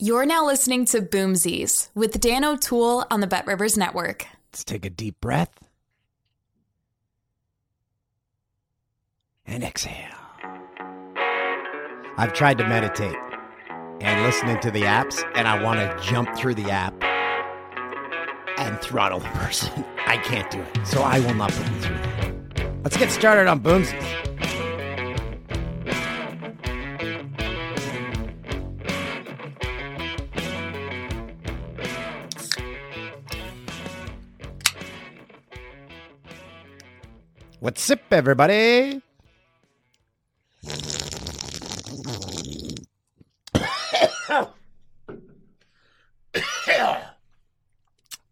You're now listening to Boomsies with Dan O'Toole on the Bet Rivers Network. Let's take a deep breath and exhale. I've tried to meditate and listening to the apps, and I want to jump through the app and throttle the person. I can't do it, so I will not put you through that. Let's get started on Boomsies. What's up, everybody?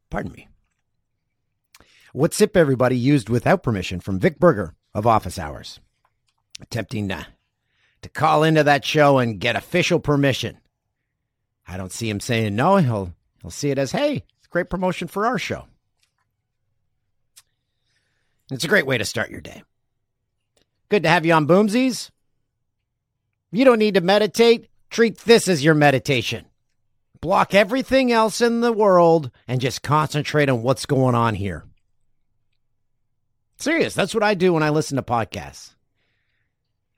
Pardon me. What's up, everybody? Used without permission from Vic Berger of Office Hours. Attempting to, to call into that show and get official permission. I don't see him saying no. He'll he'll see it as, hey, it's great promotion for our show. It's a great way to start your day. Good to have you on Boomsies. You don't need to meditate. Treat this as your meditation. Block everything else in the world and just concentrate on what's going on here. Serious, that's what I do when I listen to podcasts.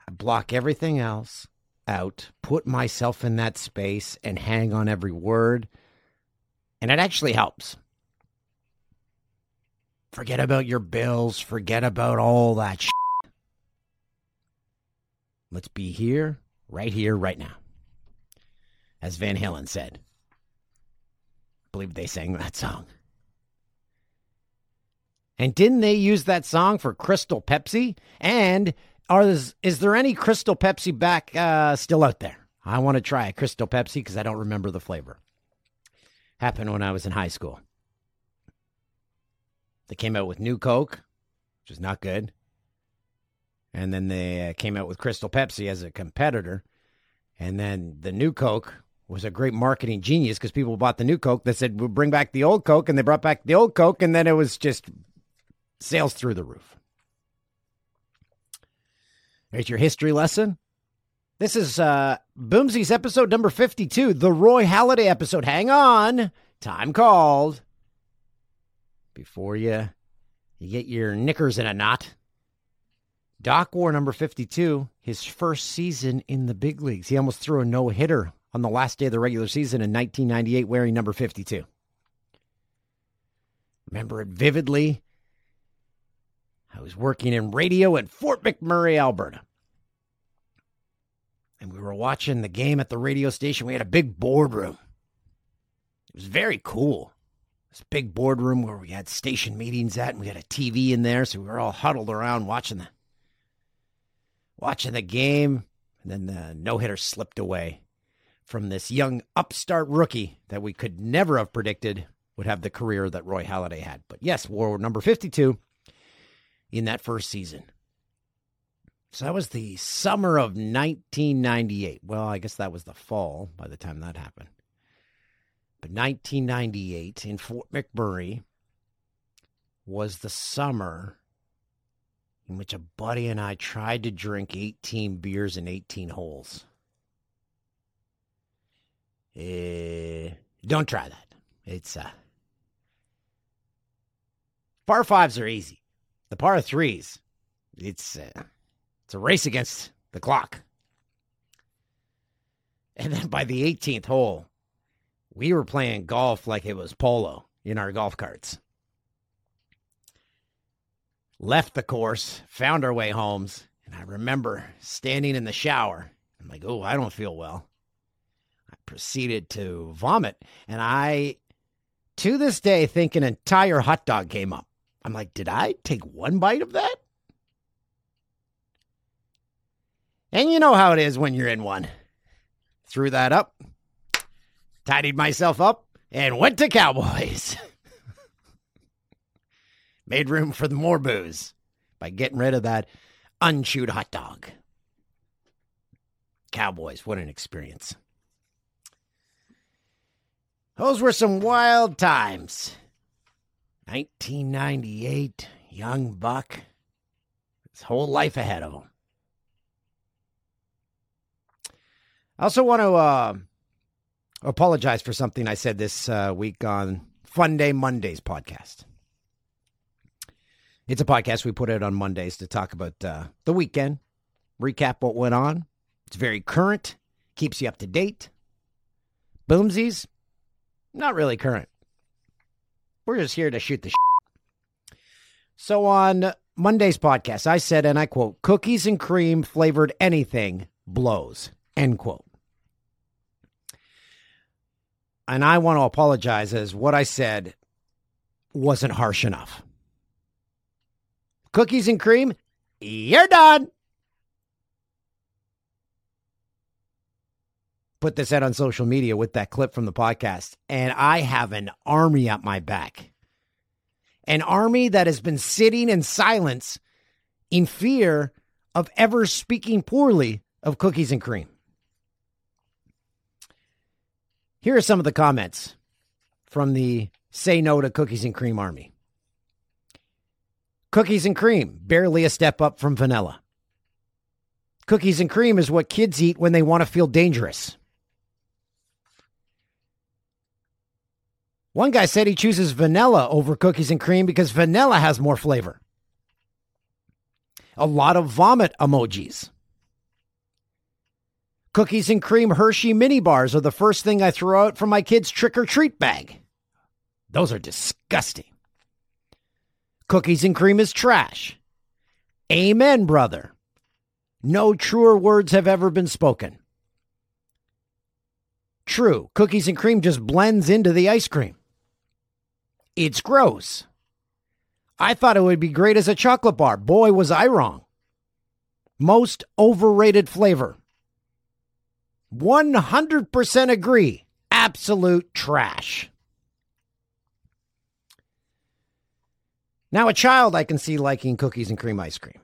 I block everything else out, put myself in that space, and hang on every word. And it actually helps. Forget about your bills. Forget about all that shit. Let's be here, right here, right now. As Van Halen said. I believe they sang that song. And didn't they use that song for Crystal Pepsi? And are is, there any Crystal Pepsi back uh, still out there? I want to try a Crystal Pepsi because I don't remember the flavor. Happened when I was in high school. They came out with New Coke, which is not good. And then they uh, came out with Crystal Pepsi as a competitor. And then the New Coke was a great marketing genius because people bought the New Coke. They said, we'll bring back the old Coke. And they brought back the old Coke. And then it was just sales through the roof. There's your history lesson. This is uh, Boomsy's episode number 52, the Roy Halladay episode. Hang on. Time called before you you get your knickers in a knot. Doc wore number 52, his first season in the big leagues. He almost threw a no hitter on the last day of the regular season in 1998 wearing number 52. Remember it vividly. I was working in radio at Fort McMurray, Alberta. And we were watching the game at the radio station. We had a big boardroom. It was very cool this big boardroom where we had station meetings at, and we had a TV in there, so we were all huddled around watching the watching the game. And then the no hitter slipped away from this young upstart rookie that we could never have predicted would have the career that Roy Halladay had. But yes, wore number 52 in that first season. So that was the summer of 1998. Well, I guess that was the fall by the time that happened. But 1998 in Fort McMurray was the summer in which a buddy and I tried to drink 18 beers in 18 holes. Uh, don't try that. It's uh par fives are easy. The par threes, it's uh, it's a race against the clock. And then by the 18th hole, we were playing golf like it was polo in our golf carts. left the course, found our way homes, and I remember standing in the shower. I'm like, oh, I don't feel well. I proceeded to vomit, and I, to this day, think an entire hot dog came up. I'm like, did I take one bite of that? And you know how it is when you're in one. Threw that up, tidied myself up, and went to Cowboys. Made room for the more booze by getting rid of that unchewed hot dog. Cowboys, what an experience. Those were some wild times. 1998, young buck, his whole life ahead of him. I also want to uh, apologize for something I said this uh, week on Fun Day Mondays podcast. It's a podcast we put out on Mondays to talk about uh, the weekend, recap what went on. It's very current, keeps you up to date. Boomsies, not really current. We're just here to shoot the shit. So on Monday's podcast, I said, and I quote, cookies and cream flavored anything blows, end quote. And I want to apologize as what I said wasn't harsh enough. Cookies and cream, you're done. Put this out on social media with that clip from the podcast, and I have an army at my back. An army that has been sitting in silence in fear of ever speaking poorly of cookies and cream. Here are some of the comments from the Say No to Cookies and Cream Army. Cookies and cream, barely a step up from vanilla. Cookies and cream is what kids eat when they want to feel dangerous. One guy said he chooses vanilla over cookies and cream because vanilla has more flavor. A lot of vomit emojis. Cookies and cream Hershey mini bars are the first thing I throw out from my kids' trick or treat bag. Those are disgusting. Cookies and cream is trash. Amen, brother. No truer words have ever been spoken. True, cookies and cream just blends into the ice cream. It's gross. I thought it would be great as a chocolate bar. Boy, was I wrong. Most overrated flavor. 100% agree. Absolute trash. Now, a child I can see liking cookies and cream ice cream.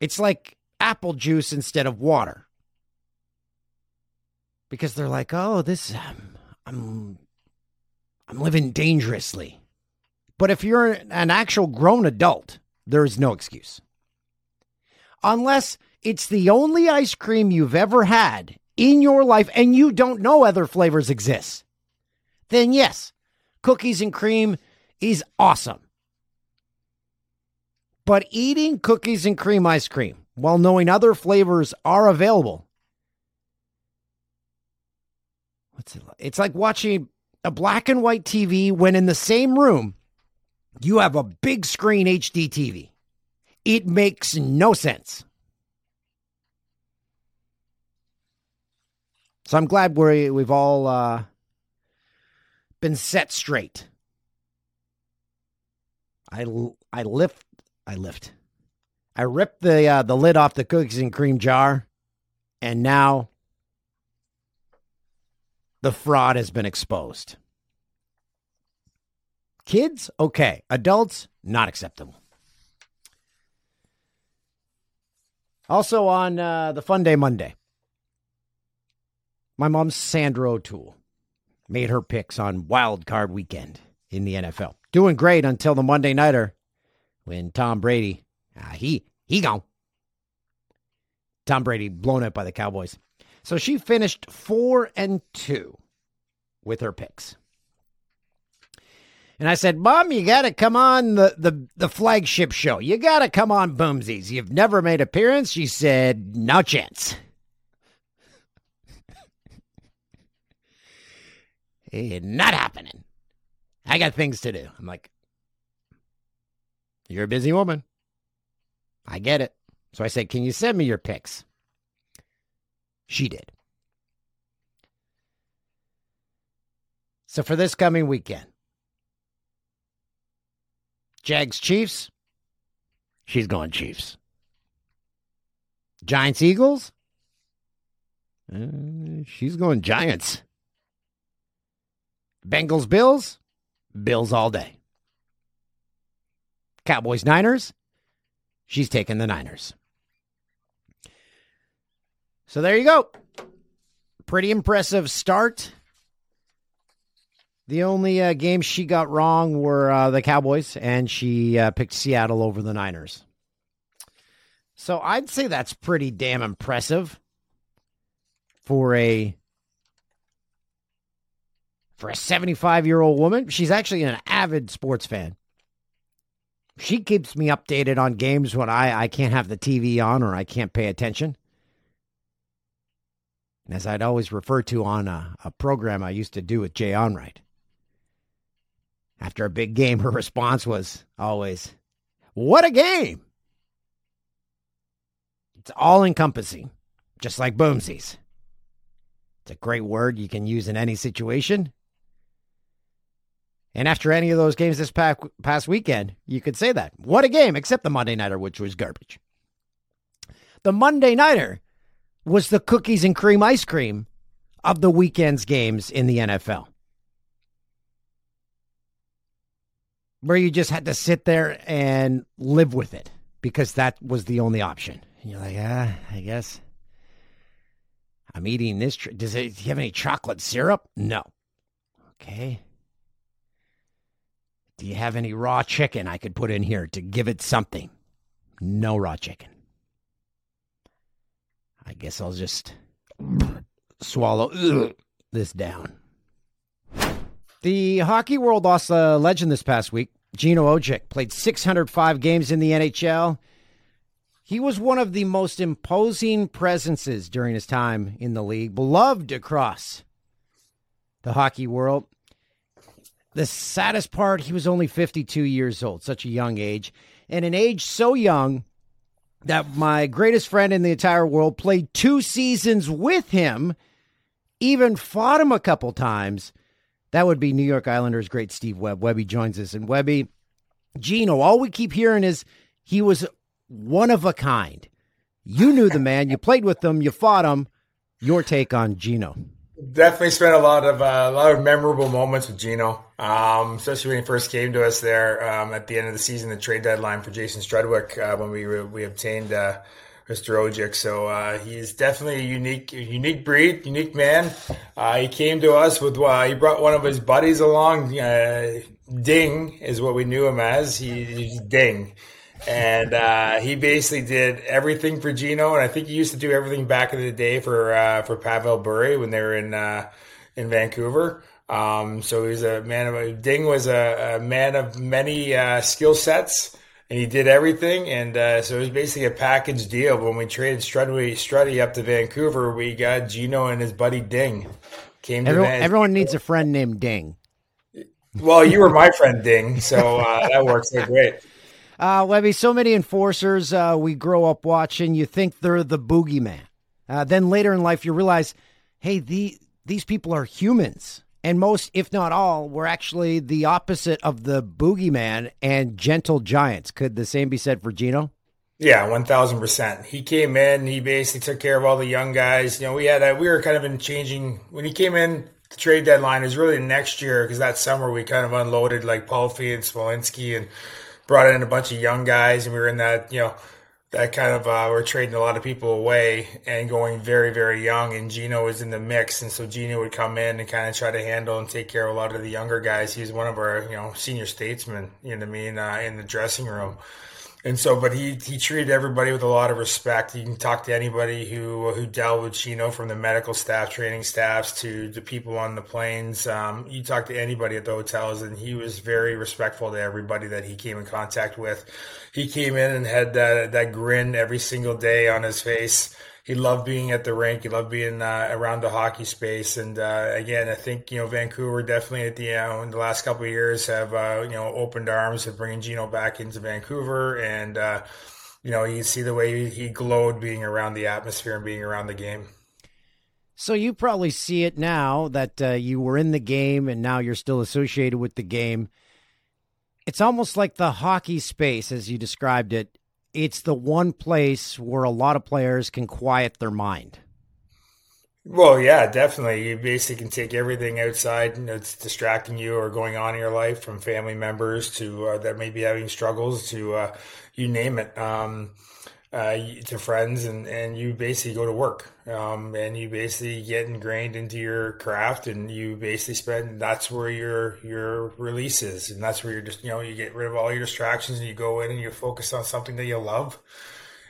It's like apple juice instead of water. Because they're like, oh, this, um, I'm, I'm living dangerously. But if you're an actual grown adult, there is no excuse. Unless it's the only ice cream you've ever had in your life and you don't know other flavors exist, then yes, cookies and cream is awesome. But eating cookies and cream ice cream while knowing other flavors are available. What's it like? It's like watching a black and white TV when in the same room you have a big screen HD TV. It makes no sense. So I'm glad we we've all uh, been set straight. I I lift I lift. I ripped the uh, the lid off the cookies and cream jar, and now the fraud has been exposed. Kids, okay. Adults, not acceptable. Also on uh, the Fun Day Monday, my mom's Sandra O'Toole made her picks on Wild Card Weekend in the NFL. Doing great until the Monday Nighter when Tom Brady, uh, he he gone. Tom Brady blown up by the Cowboys. So she finished four and two with her picks. And I said, Mom, you got to come on the, the, the flagship show. You got to come on Boomsies. You've never made appearance. She said, No chance. Hey, not happening. I got things to do. I'm like, you're a busy woman. I get it. So I said, Can you send me your picks? She did. So for this coming weekend, Jags Chiefs, she's going Chiefs. Giants Eagles, uh, she's going Giants. Bengals Bills, Bills all day. Cowboys Niners, she's taking the Niners. So there you go. Pretty impressive start. The only uh, games she got wrong were uh, the Cowboys, and she uh, picked Seattle over the Niners. So I'd say that's pretty damn impressive for a for a 75 year old woman. She's actually an avid sports fan. She keeps me updated on games when I, I can't have the TV on or I can't pay attention. And as I'd always refer to on a, a program I used to do with Jay Onrait. After a big game, her response was always, What a game! It's all encompassing, just like boomsies. It's a great word you can use in any situation. And after any of those games this past weekend, you could say that. What a game, except the Monday Nighter, which was garbage. The Monday Nighter was the cookies and cream ice cream of the weekend's games in the NFL. Where you just had to sit there and live with it because that was the only option. And you're like, ah, I guess I'm eating this. Does it do you have any chocolate syrup? No. Okay. Do you have any raw chicken I could put in here to give it something? No raw chicken. I guess I'll just swallow this down. The hockey world lost a legend this past week. Gino Odjick played 605 games in the NHL. He was one of the most imposing presences during his time in the league, beloved across the hockey world. The saddest part, he was only 52 years old, such a young age, and an age so young that my greatest friend in the entire world played two seasons with him, even fought him a couple times. That would be New York Islanders great Steve Webb. Webby joins us. And Webby, Gino, all we keep hearing is he was one of a kind. You knew the man, you played with him, you fought him. Your take on Gino? Definitely spent a lot of uh, a lot of memorable moments with Gino, um, especially when he first came to us there um, at the end of the season, the trade deadline for Jason Strudwick uh, when we we obtained uh, Mr. Odjick. So uh, he's definitely a unique unique breed, unique man. Uh, he came to us with uh, he brought one of his buddies along. Ding is what we knew him as. He, he's Ding and uh, he basically did everything for Gino, and I think he used to do everything back in the day for uh, for Pavel Bure when they were in uh, in Vancouver. Um, so he's a man of Ding was a, a man of many uh, skill sets, and he did everything. And uh, so it was basically a package deal. When we traded Struddy, Struddy up to Vancouver, we got Gino and his buddy Ding. Came everyone, everyone needs a friend named Ding. Well, you were my friend Ding, so uh, that works out great. Uh, Webby, so many enforcers uh, we grow up watching, you think they're the boogeyman. Uh, then later in life, you realize, hey, the, these people are humans. And most, if not all, were actually the opposite of the boogeyman and gentle giants. Could the same be said for Gino? Yeah, one thousand percent. He came in. He basically took care of all the young guys. You know, we had a, we were kind of in changing when he came in. The trade deadline is really next year because that summer we kind of unloaded like Palffy and Smolinski and brought in a bunch of young guys, and we were in that, you know, that kind of uh, we're trading a lot of people away and going very very young and Gino was in the mix and so Gino would come in and kind of try to handle and take care of a lot of the younger guys. He's one of our you know senior statesmen you know what I mean uh, in the dressing room and so, but he he treated everybody with a lot of respect. You can talk to anybody who who dealt with Gino, from the medical staff, training staffs to the people on the planes. Um, you talk to anybody at the hotels, and he was very respectful to everybody that he came in contact with. He came in and had that that grin every single day on his face he loved being at the rink. He loved being uh, around the hockey space. And uh, again, I think you know Vancouver definitely at the know, in the last couple of years have uh, you know opened arms of bringing Gino back into Vancouver and. Uh, you know, you see the way he glowed being around the atmosphere and being around the game. So you probably see it now that uh, you were in the game and now you're still associated with the game. It's almost like the hockey space, as you described it. It's the one place where a lot of players can quiet their mind. Well, yeah, definitely. You basically can take everything outside that's distracting you or going on in your life, from family members to uh, that may be having struggles to uh, you name it. Um, uh, to friends and, and you basically go to work. Um, and you basically get ingrained into your craft and you basically spend that's where your your release is. And that's where you're just you know you get rid of all your distractions and you go in and you focus on something that you love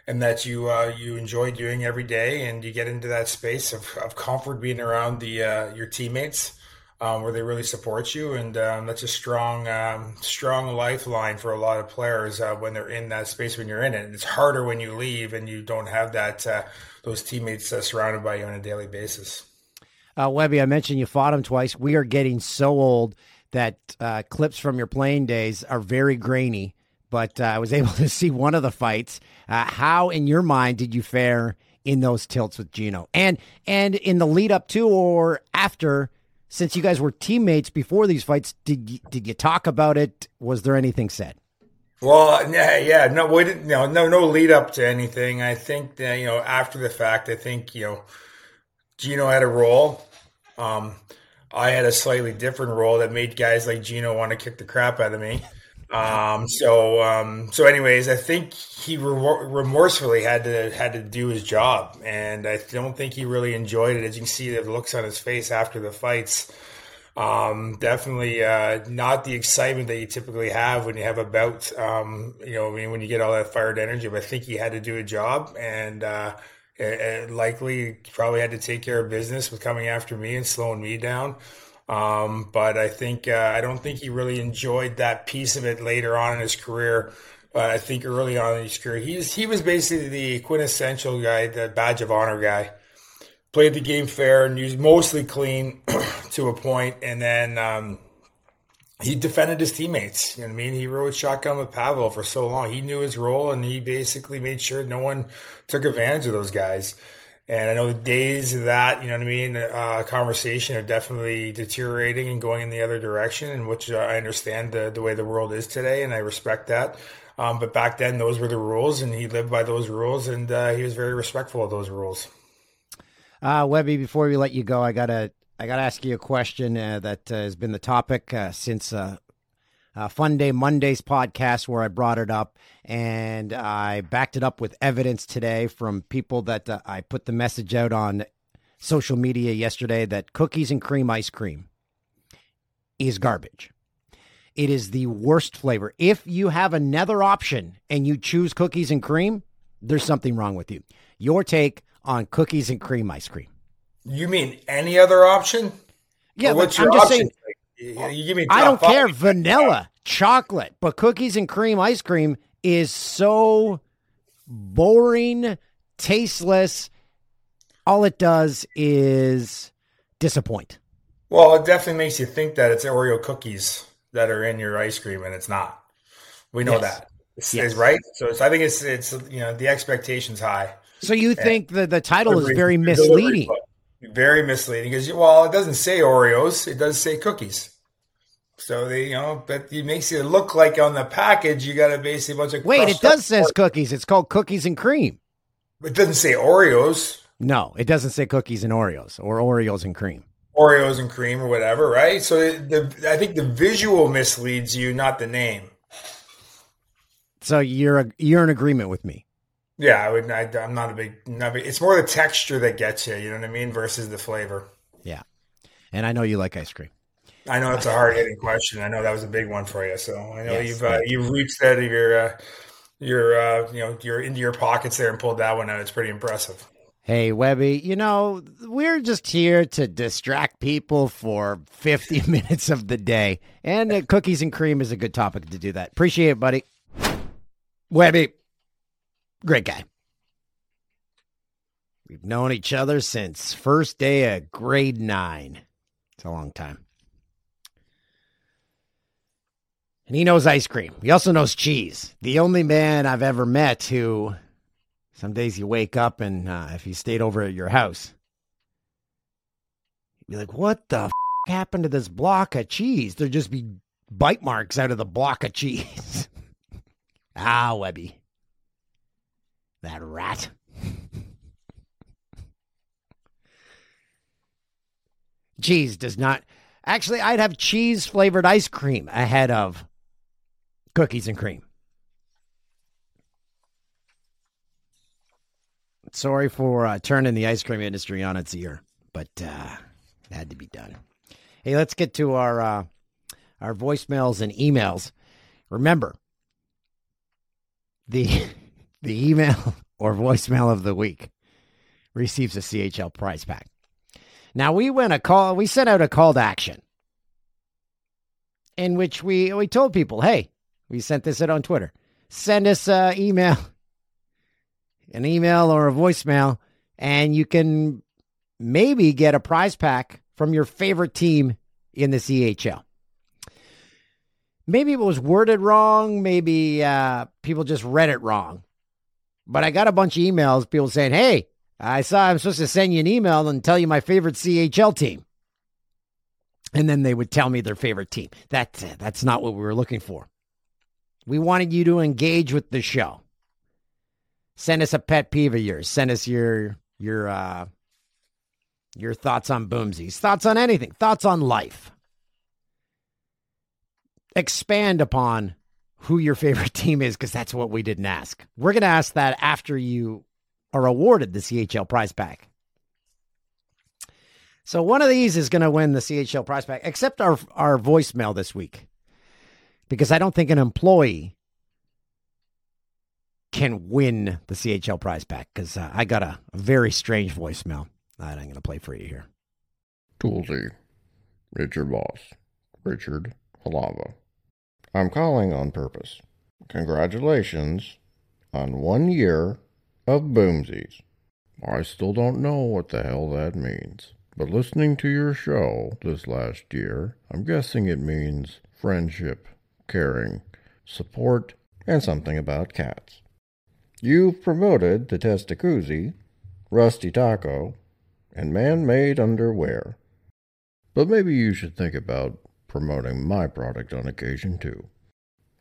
and that you uh, you enjoy doing every day. And you get into that space of, of comfort being around the uh, your teammates um, where they really support you, and um, that's a strong, um, strong lifeline for a lot of players uh, when they're in that space when you're in it. And it's harder when you leave and you don't have that uh, those teammates uh, surrounded by you on a daily basis. Uh, Webby, I mentioned you fought him twice. We are getting so old that uh, clips from your playing days are very grainy. But uh, I was able to see one of the fights. how, in your mind, did you fare in those tilts with Gino, and and in the lead up to or after? Since you guys were teammates before these fights, did you, did you talk about it? Was there anything said? Well, yeah, yeah, no, we didn't, no, no, no lead up to anything. I think that you know after the fact, I think you know Gino had a role. Um, I had a slightly different role that made guys like Gino want to kick the crap out of me. Um, so, um, so anyways, I think he remorsefully had to, had to do his job. And I don't think he really enjoyed it. As you can see, the looks on his face after the fights. Um, definitely, uh, not the excitement that you typically have when you have a bout. Um, you know, I mean, when you get all that fired energy, but I think he had to do a job and, uh, it, likely probably had to take care of business with coming after me and slowing me down. Um, but I think uh, I don't think he really enjoyed that piece of it later on in his career. But I think early on in his career, he's he was basically the quintessential guy, the badge of honor guy. Played the game fair and used mostly clean to a point, and then um, he defended his teammates. You know I mean? He rode shotgun with Pavel for so long. He knew his role, and he basically made sure no one took advantage of those guys. And I know the days of that, you know what I mean, uh, conversation are definitely deteriorating and going in the other direction, in which uh, I understand the, the way the world is today, and I respect that. Um, but back then, those were the rules, and he lived by those rules, and uh, he was very respectful of those rules. Uh, Webby, before we let you go, I gotta I gotta ask you a question uh, that uh, has been the topic uh, since uh, Fun Day Mondays podcast where I brought it up, and I backed it up with evidence today from people that uh, I put the message out on social media yesterday that cookies and cream ice cream is garbage. It is the worst flavor. If you have another option and you choose cookies and cream, there's something wrong with you. Your take on cookies and cream ice cream. You mean any other option? Yeah, what's your I'm just option? saying you give me. I don't care vanilla, chocolate, but cookies and cream ice cream is so boring, tasteless. All it does is disappoint. Well, it definitely makes you think that it's Oreo cookies that are in your ice cream, and it's not. We know yes. that. It's, yes. it's, right. So it's, I think it's it's you know the expectation's high. So you and think the the title is very misleading? Very misleading because well, it doesn't say Oreos; it does say cookies. So they, you know, but it makes it look like on the package you got a basically bunch of. Wait, it does says cookies. It's called cookies and cream. It doesn't say Oreos. No, it doesn't say cookies and Oreos or Oreos and cream. Oreos and cream or whatever, right? So the I think the visual misleads you, not the name. So you're a, you're in agreement with me. Yeah, I would. I, am not a big, not big. It's more the texture that gets you. You know what I mean, versus the flavor. Yeah, and I know you like ice cream. I know it's a hard hitting question. I know that was a big one for you. So I know yes, you've uh, you've reached out of your uh, your uh, you know you're into your pockets there and pulled that one out. It's pretty impressive. Hey Webby, you know we're just here to distract people for 50 minutes of the day, and uh, cookies and cream is a good topic to do that. Appreciate it, buddy. Webby, great guy. We've known each other since first day of grade nine. It's a long time. And he knows ice cream. He also knows cheese. The only man I've ever met who some days you wake up and uh, if he stayed over at your house, you'd be like, what the f- happened to this block of cheese? There'd just be bite marks out of the block of cheese. ah, Webby. That rat. cheese does not. Actually, I'd have cheese flavored ice cream ahead of cookies and cream. Sorry for uh, turning the ice cream industry on its ear, but uh, it had to be done. Hey, let's get to our uh, our voicemails and emails. Remember, the the email or voicemail of the week receives a CHL prize pack. Now we went a call. We sent out a call to action in which we we told people, hey, we sent this out on Twitter. Send us an email, an email or a voicemail, and you can maybe get a prize pack from your favorite team in the CHL. Maybe it was worded wrong. Maybe uh, people just read it wrong. But I got a bunch of emails, people saying, hey, I saw I'm supposed to send you an email and tell you my favorite CHL team. And then they would tell me their favorite team. That, that's not what we were looking for. We wanted you to engage with the show. Send us a pet peeve of yours. Send us your your uh your thoughts on Boomsies, thoughts on anything, thoughts on life. Expand upon who your favorite team is because that's what we didn't ask. We're going to ask that after you are awarded the CHL prize pack. So one of these is going to win the CHL prize pack, except our our voicemail this week because I don't think an employee can win the CHL prize pack because uh, I got a, a, very strange voicemail that I'm going to play for you here. Toolsy, Richard Boss, Richard Halava. I'm calling on purpose. Congratulations on one year of Boomsies. I still don't know what the hell that means. But listening to your show this last year, I'm guessing it means friendship caring, support, and something about cats. You've promoted the Testacuzzi, Rusty Taco, and man made underwear. But maybe you should think about promoting my product on occasion too.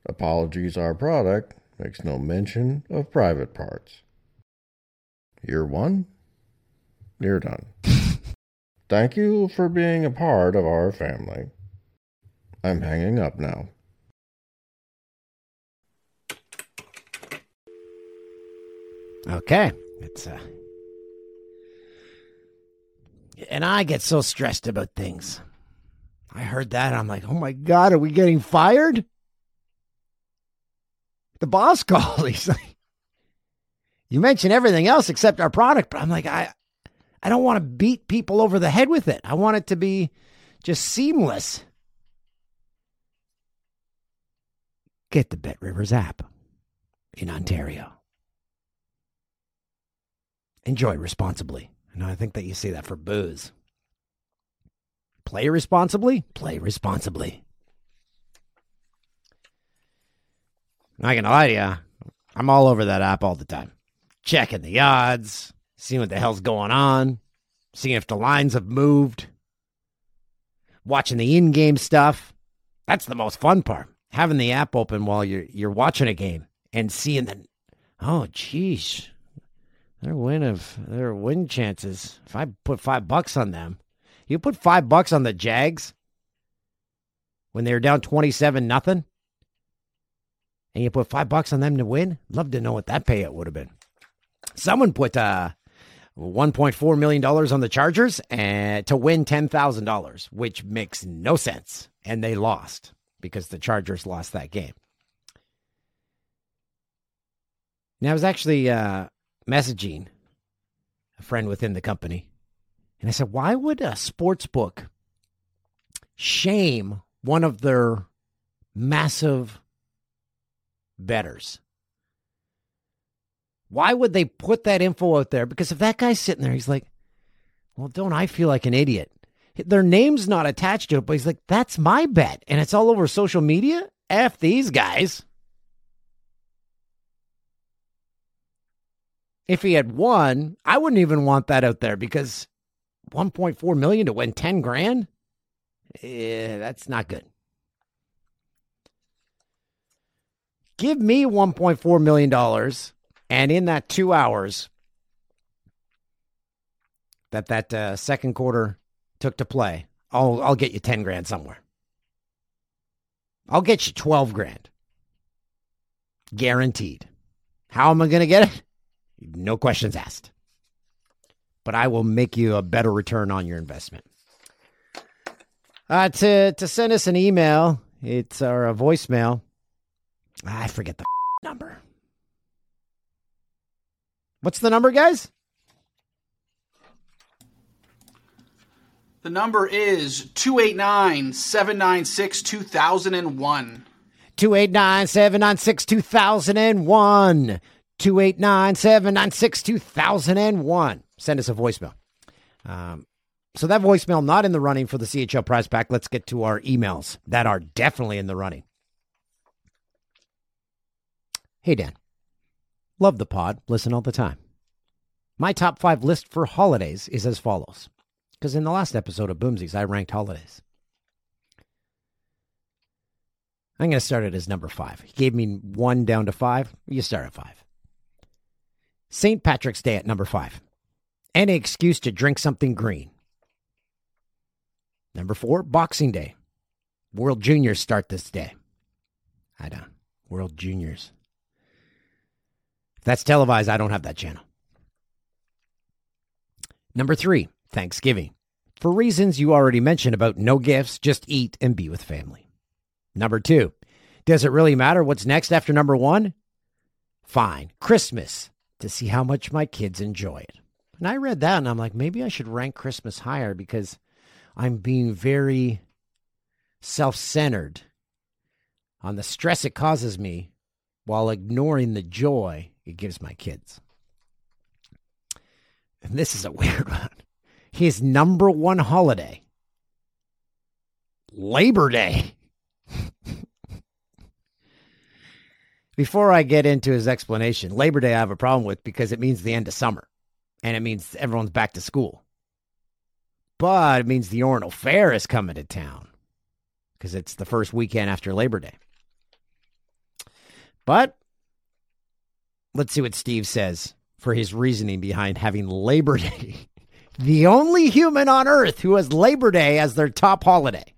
Apologies, our product makes no mention of private parts. Year one, you're done. Thank you for being a part of our family. I'm hanging up now. Okay. It's uh and I get so stressed about things. I heard that I'm like, "Oh my god, are we getting fired?" The boss called. He's like, "You mentioned everything else except our product." But I'm like, "I I don't want to beat people over the head with it. I want it to be just seamless." Get the Bet Rivers app in Ontario enjoy responsibly. I think that you say that for booze. Play responsibly, play responsibly. Not gonna lie to you, I'm all over that app all the time. Checking the odds, seeing what the hell's going on, seeing if the lines have moved, watching the in-game stuff. That's the most fun part. Having the app open while you're you're watching a game and seeing the oh geez, their win of their win chances. If I put five bucks on them, you put five bucks on the Jags when they were down twenty-seven nothing, and you put five bucks on them to win. Love to know what that payout would have been. Someone put uh, one point four million dollars on the Chargers and to win ten thousand dollars, which makes no sense, and they lost because the Chargers lost that game. Now, I was actually uh, messaging a friend within the company. And I said, why would a sports book shame one of their massive betters? Why would they put that info out there? Because if that guy's sitting there, he's like, well, don't I feel like an idiot? Their name's not attached to it, but he's like, that's my bet. And it's all over social media. F these guys. If he had won, I wouldn't even want that out there because 1.4 million to win 10 grand? Yeah, that's not good. Give me 1.4 million dollars and in that 2 hours that that uh, second quarter took to play, I'll I'll get you 10 grand somewhere. I'll get you 12 grand. Guaranteed. How am I going to get it? No questions asked. But I will make you a better return on your investment. Uh, to to send us an email, it's or a voicemail. I forget the number. What's the number, guys? The number is 289 796 2001. 289 796 2001. 289 796 2001. Send us a voicemail. Um, so that voicemail not in the running for the CHL prize pack. Let's get to our emails that are definitely in the running. Hey Dan, love the pod. Listen all the time. My top five list for holidays is as follows. Because in the last episode of Boomsies, I ranked holidays. I'm going to start it as number five. He gave me one down to five. You start at five. St. Patrick's Day at number five. Any excuse to drink something green. Number four, Boxing Day. World Juniors start this day. I don't. World Juniors. If that's televised, I don't have that channel. Number three, Thanksgiving. For reasons you already mentioned about no gifts, just eat and be with family. Number two, does it really matter what's next after number one? Fine, Christmas, to see how much my kids enjoy it. And I read that and I'm like, maybe I should rank Christmas higher because I'm being very self centered on the stress it causes me while ignoring the joy it gives my kids. And this is a weird one. His number one holiday, Labor Day. Before I get into his explanation, Labor Day I have a problem with because it means the end of summer and it means everyone's back to school. But it means the Orono Fair is coming to town because it's the first weekend after Labor Day. But let's see what Steve says for his reasoning behind having Labor Day. the only human on earth who has Labor Day as their top holiday.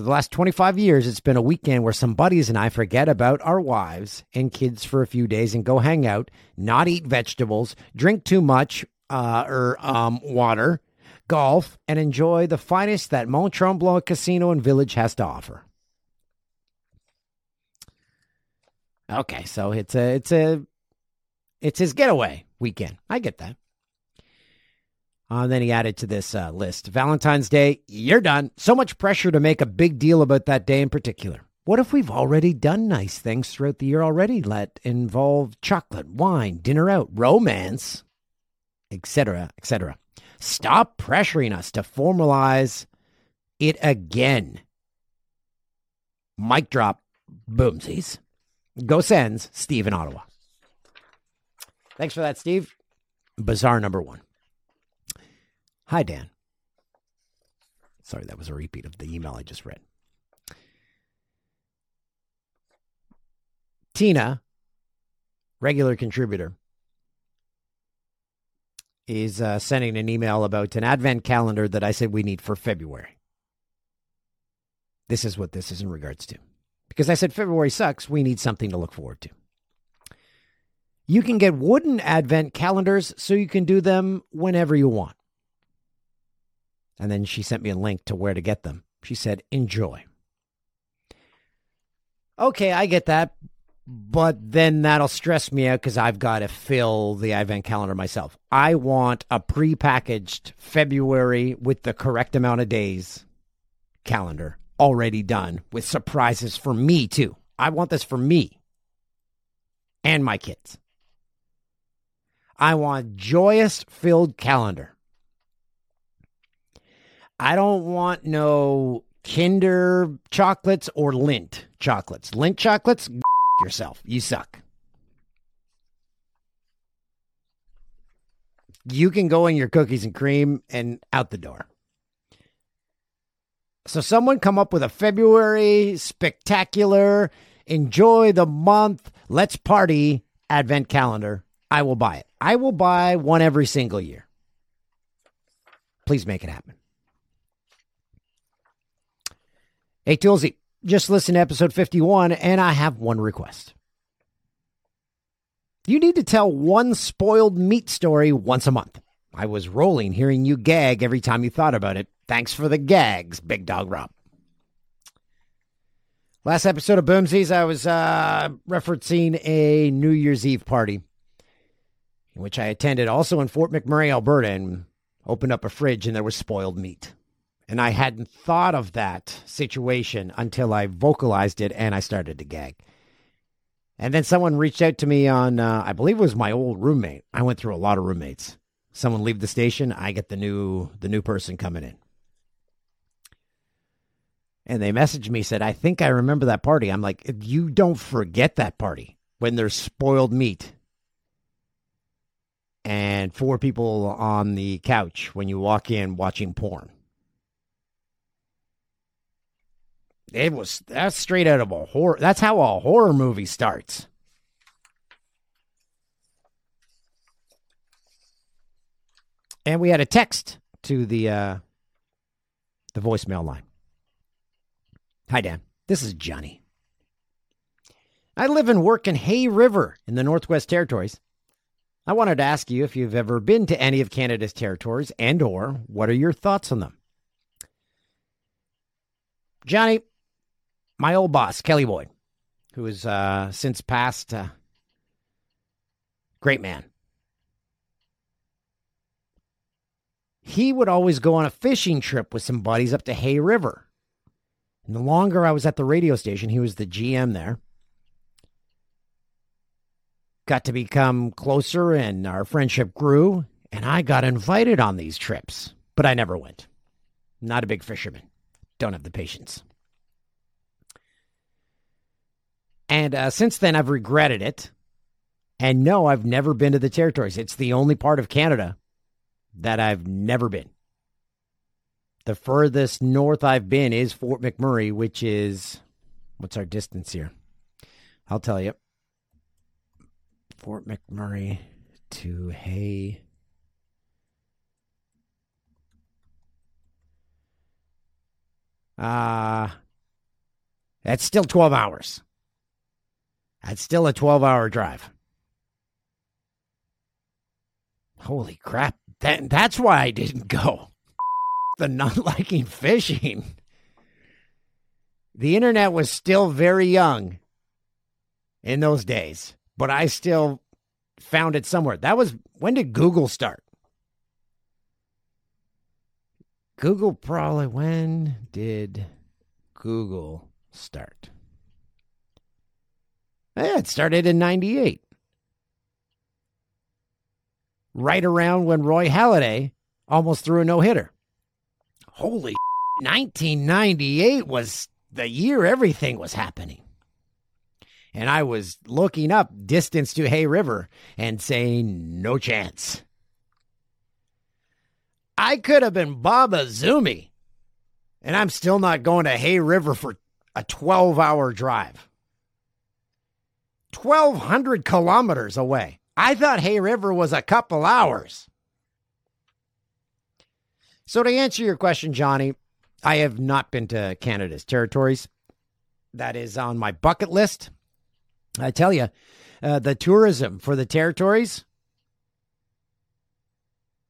For the last 25 years, it's been a weekend where some buddies and I forget about our wives and kids for a few days and go hang out, not eat vegetables, drink too much uh, or um, water, golf, and enjoy the finest that Mont Tremblant Casino and Village has to offer. Okay, so it's a it's a it's his getaway weekend. I get that. Uh, then he added to this uh, list Valentine's Day, you're done. So much pressure to make a big deal about that day in particular. What if we've already done nice things throughout the year already? Let involve chocolate, wine, dinner out, romance, etc., etc. Stop pressuring us to formalize it again. Mic drop, boomsies. Go Sens, Steve in Ottawa. Thanks for that, Steve. Bizarre number one. Hi, Dan. Sorry, that was a repeat of the email I just read. Tina, regular contributor, is uh, sending an email about an advent calendar that I said we need for February. This is what this is in regards to. Because I said February sucks, we need something to look forward to. You can get wooden advent calendars so you can do them whenever you want. And then she sent me a link to where to get them. She said, enjoy. Okay, I get that. But then that'll stress me out because I've got to fill the advent calendar myself. I want a prepackaged February with the correct amount of days calendar already done with surprises for me, too. I want this for me and my kids. I want joyous filled calendar. I don't want no Kinder chocolates or Lindt chocolates. Lindt chocolates, yourself. You suck. You can go in your cookies and cream and out the door. So, someone come up with a February spectacular, enjoy the month, let's party advent calendar. I will buy it. I will buy one every single year. Please make it happen. Hey, Toolsy, just listen to episode 51, and I have one request. You need to tell one spoiled meat story once a month. I was rolling hearing you gag every time you thought about it. Thanks for the gags, Big Dog Rob. Last episode of Boomsies, I was uh, referencing a New Year's Eve party, in which I attended also in Fort McMurray, Alberta, and opened up a fridge and there was spoiled meat. And I hadn't thought of that situation until I vocalized it and I started to gag. And then someone reached out to me on, uh, I believe it was my old roommate. I went through a lot of roommates. Someone leave the station, I get the new the new person coming in. And they messaged me said, "I think I remember that party." I'm like, "You don't forget that party when there's spoiled meat and four people on the couch when you walk in watching porn." It was that's straight out of a horror. That's how a horror movie starts. And we had a text to the uh, the voicemail line. Hi Dan, this is Johnny. I live and work in Hay River in the Northwest Territories. I wanted to ask you if you've ever been to any of Canada's territories and or what are your thoughts on them? Johnny, my old boss, Kelly Boyd, who has uh, since passed, uh, great man. He would always go on a fishing trip with some buddies up to Hay River. And the longer I was at the radio station, he was the GM there. Got to become closer, and our friendship grew. And I got invited on these trips, but I never went. Not a big fisherman. Don't have the patience. And uh, since then, I've regretted it. And no, I've never been to the territories. It's the only part of Canada that I've never been. The furthest north I've been is Fort McMurray, which is what's our distance here? I'll tell you. Fort McMurray to Hay. Uh, that's still 12 hours. That's still a 12 hour drive. Holy crap. That, that's why I didn't go. the not liking fishing. The internet was still very young in those days, but I still found it somewhere. That was when did Google start? Google probably when did Google start? Yeah, it started in 98. Right around when Roy Halladay almost threw a no hitter. Holy 1998 was the year everything was happening. And I was looking up distance to Hay River and saying, no chance. I could have been Bob Izumi, and I'm still not going to Hay River for a 12 hour drive. 1,200 kilometers away. I thought Hay River was a couple hours. So, to answer your question, Johnny, I have not been to Canada's territories. That is on my bucket list. I tell you, uh, the tourism for the territories,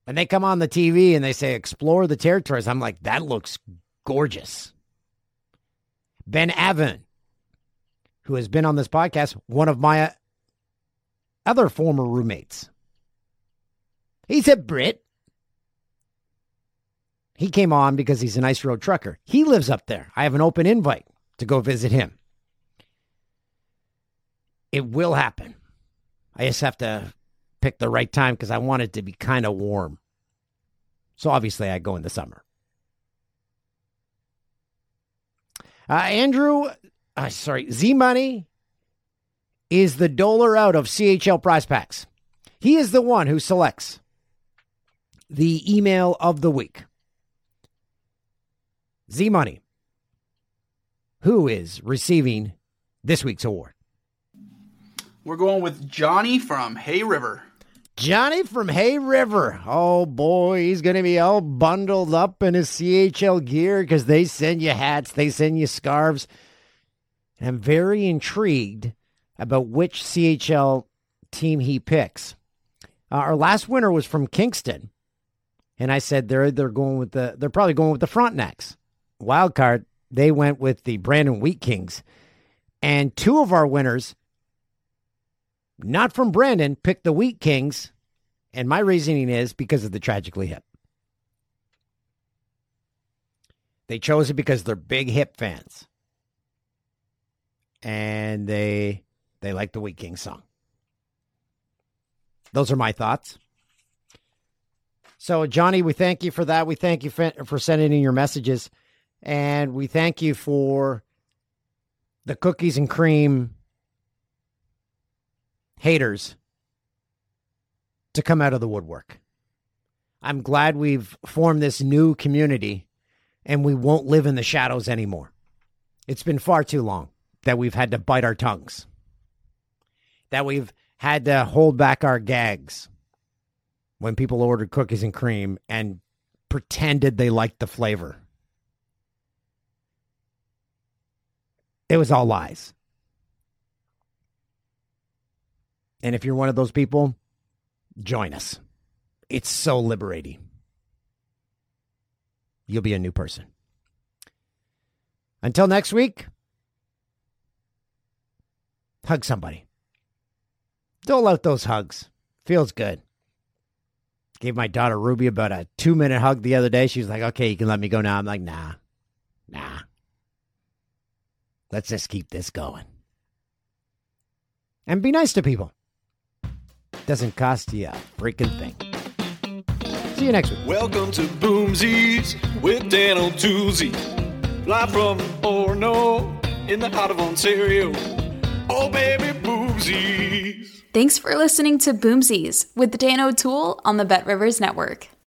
and they come on the TV and they say, explore the territories. I'm like, that looks gorgeous. Ben Avon, who has been on this podcast, one of my other former roommates. He's a Brit. He came on because he's an ice road trucker. He lives up there. I have an open invite to go visit him. It will happen. I just have to pick the right time because I want it to be kind of warm. So obviously, I go in the summer. Uh, Andrew, uh, sorry, Z Money is the doler out of CHL prize packs. He is the one who selects the email of the week. Z Money, who is receiving this week's award? We're going with Johnny from Hay River. Johnny from Hay River. Oh boy, he's going to be all bundled up in his CHL gear because they send you hats, they send you scarves. I'm very intrigued about which CHL team he picks. Uh, our last winner was from Kingston, and I said they're they're going with the they're probably going with the Frontenacs. Wild card, they went with the Brandon Wheat Kings, and two of our winners not from Brandon, picked the Wheat Kings. And my reasoning is because of the tragically hip. They chose it because they're big hip fans. And they they like the Wheat King song. Those are my thoughts. So, Johnny, we thank you for that. We thank you for, for sending in your messages. And we thank you for the cookies and cream haters to come out of the woodwork. I'm glad we've formed this new community and we won't live in the shadows anymore. It's been far too long that we've had to bite our tongues, that we've had to hold back our gags when people ordered cookies and cream and pretended they liked the flavor. It was all lies. And if you're one of those people, join us. It's so liberating. You'll be a new person. Until next week, hug somebody. Dole out those hugs. Feels good. Gave my daughter Ruby about a two minute hug the other day. She was like, okay, you can let me go now. I'm like, nah, nah. Let's just keep this going. And be nice to people. Doesn't cost you a freaking thing. See you next week. Welcome to Boomsies with Dan O'Toole. Live from Orono in the heart of Ontario. Oh, baby, Boomsies. Thanks for listening to Boomsies with Dan O'Toole on the Bet Rivers Network.